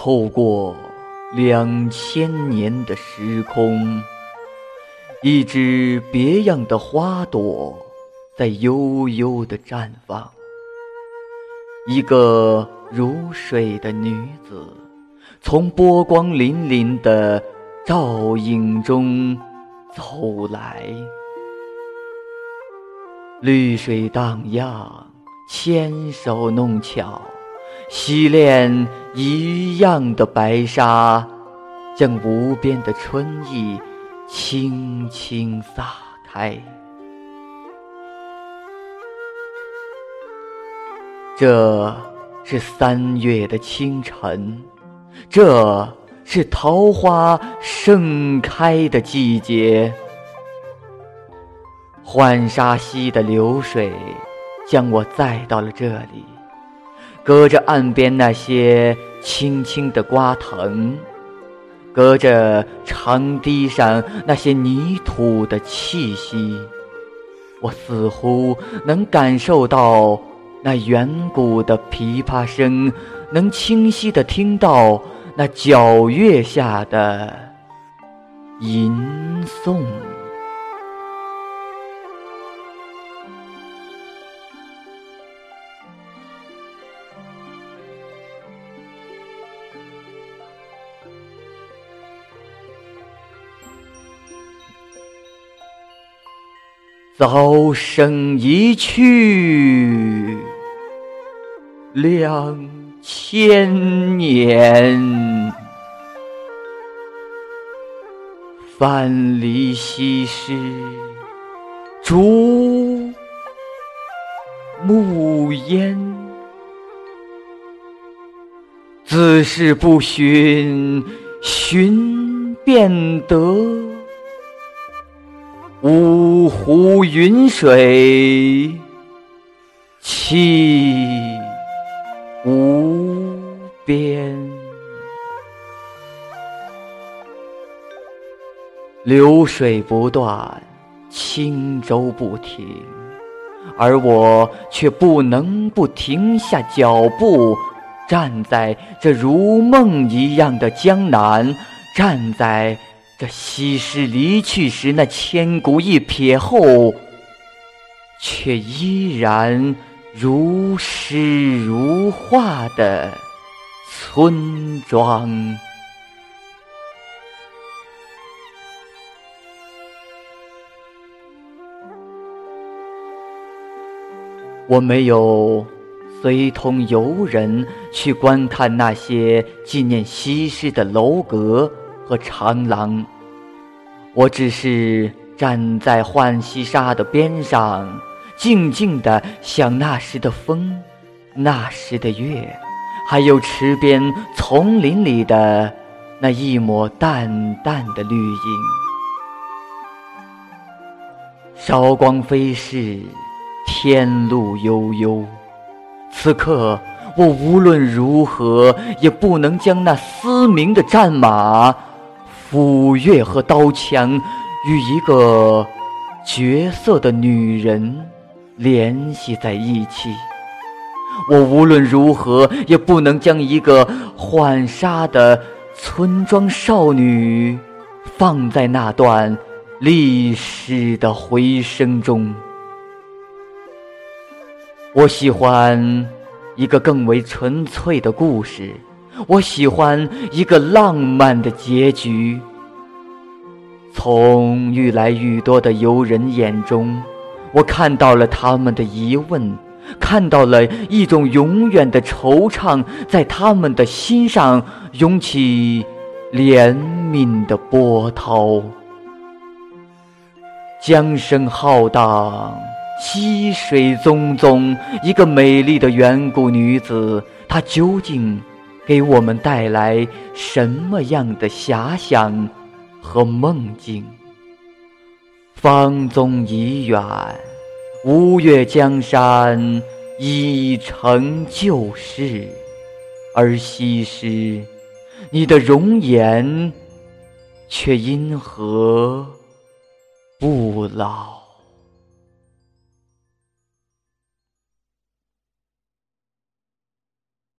透过两千年的时空，一只别样的花朵在悠悠的绽放。一个如水的女子，从波光粼粼的照影中走来。绿水荡漾，纤手弄巧，洗练一样的白沙，将无边的春意轻轻洒开。这是三月的清晨，这是桃花盛开的季节。浣纱溪的流水将我载到了这里，隔着岸边那些青青的瓜藤，隔着长堤上那些泥土的气息，我似乎能感受到。那远古的琵琶声，能清晰地听到那皎月下的吟诵。早生一去两千年，范蠡西施竹暮烟，自是不寻寻便得。五湖云水气无边，流水不断，轻舟不停，而我却不能不停下脚步，站在这如梦一样的江南，站在。这西施离去时，那千古一瞥后，却依然如诗如画的村庄。我没有随同游人去观看那些纪念西施的楼阁。和长廊，我只是站在浣溪沙的边上，静静地想那时的风，那时的月，还有池边丛林里的那一抹淡淡的绿荫。韶光飞逝，天路悠悠，此刻我无论如何也不能将那嘶鸣的战马。斧钺和刀枪与一个绝色的女人联系在一起，我无论如何也不能将一个浣纱的村庄少女放在那段历史的回声中。我喜欢一个更为纯粹的故事。我喜欢一个浪漫的结局。从愈来愈多的游人眼中，我看到了他们的疑问，看到了一种永远的惆怅，在他们的心上涌起怜悯的波涛。江声浩荡，溪水淙淙，一个美丽的远古女子，她究竟？给我们带来什么样的遐想和梦境？芳踪已远，吴越江山已成旧事，而西施，你的容颜却因何不老？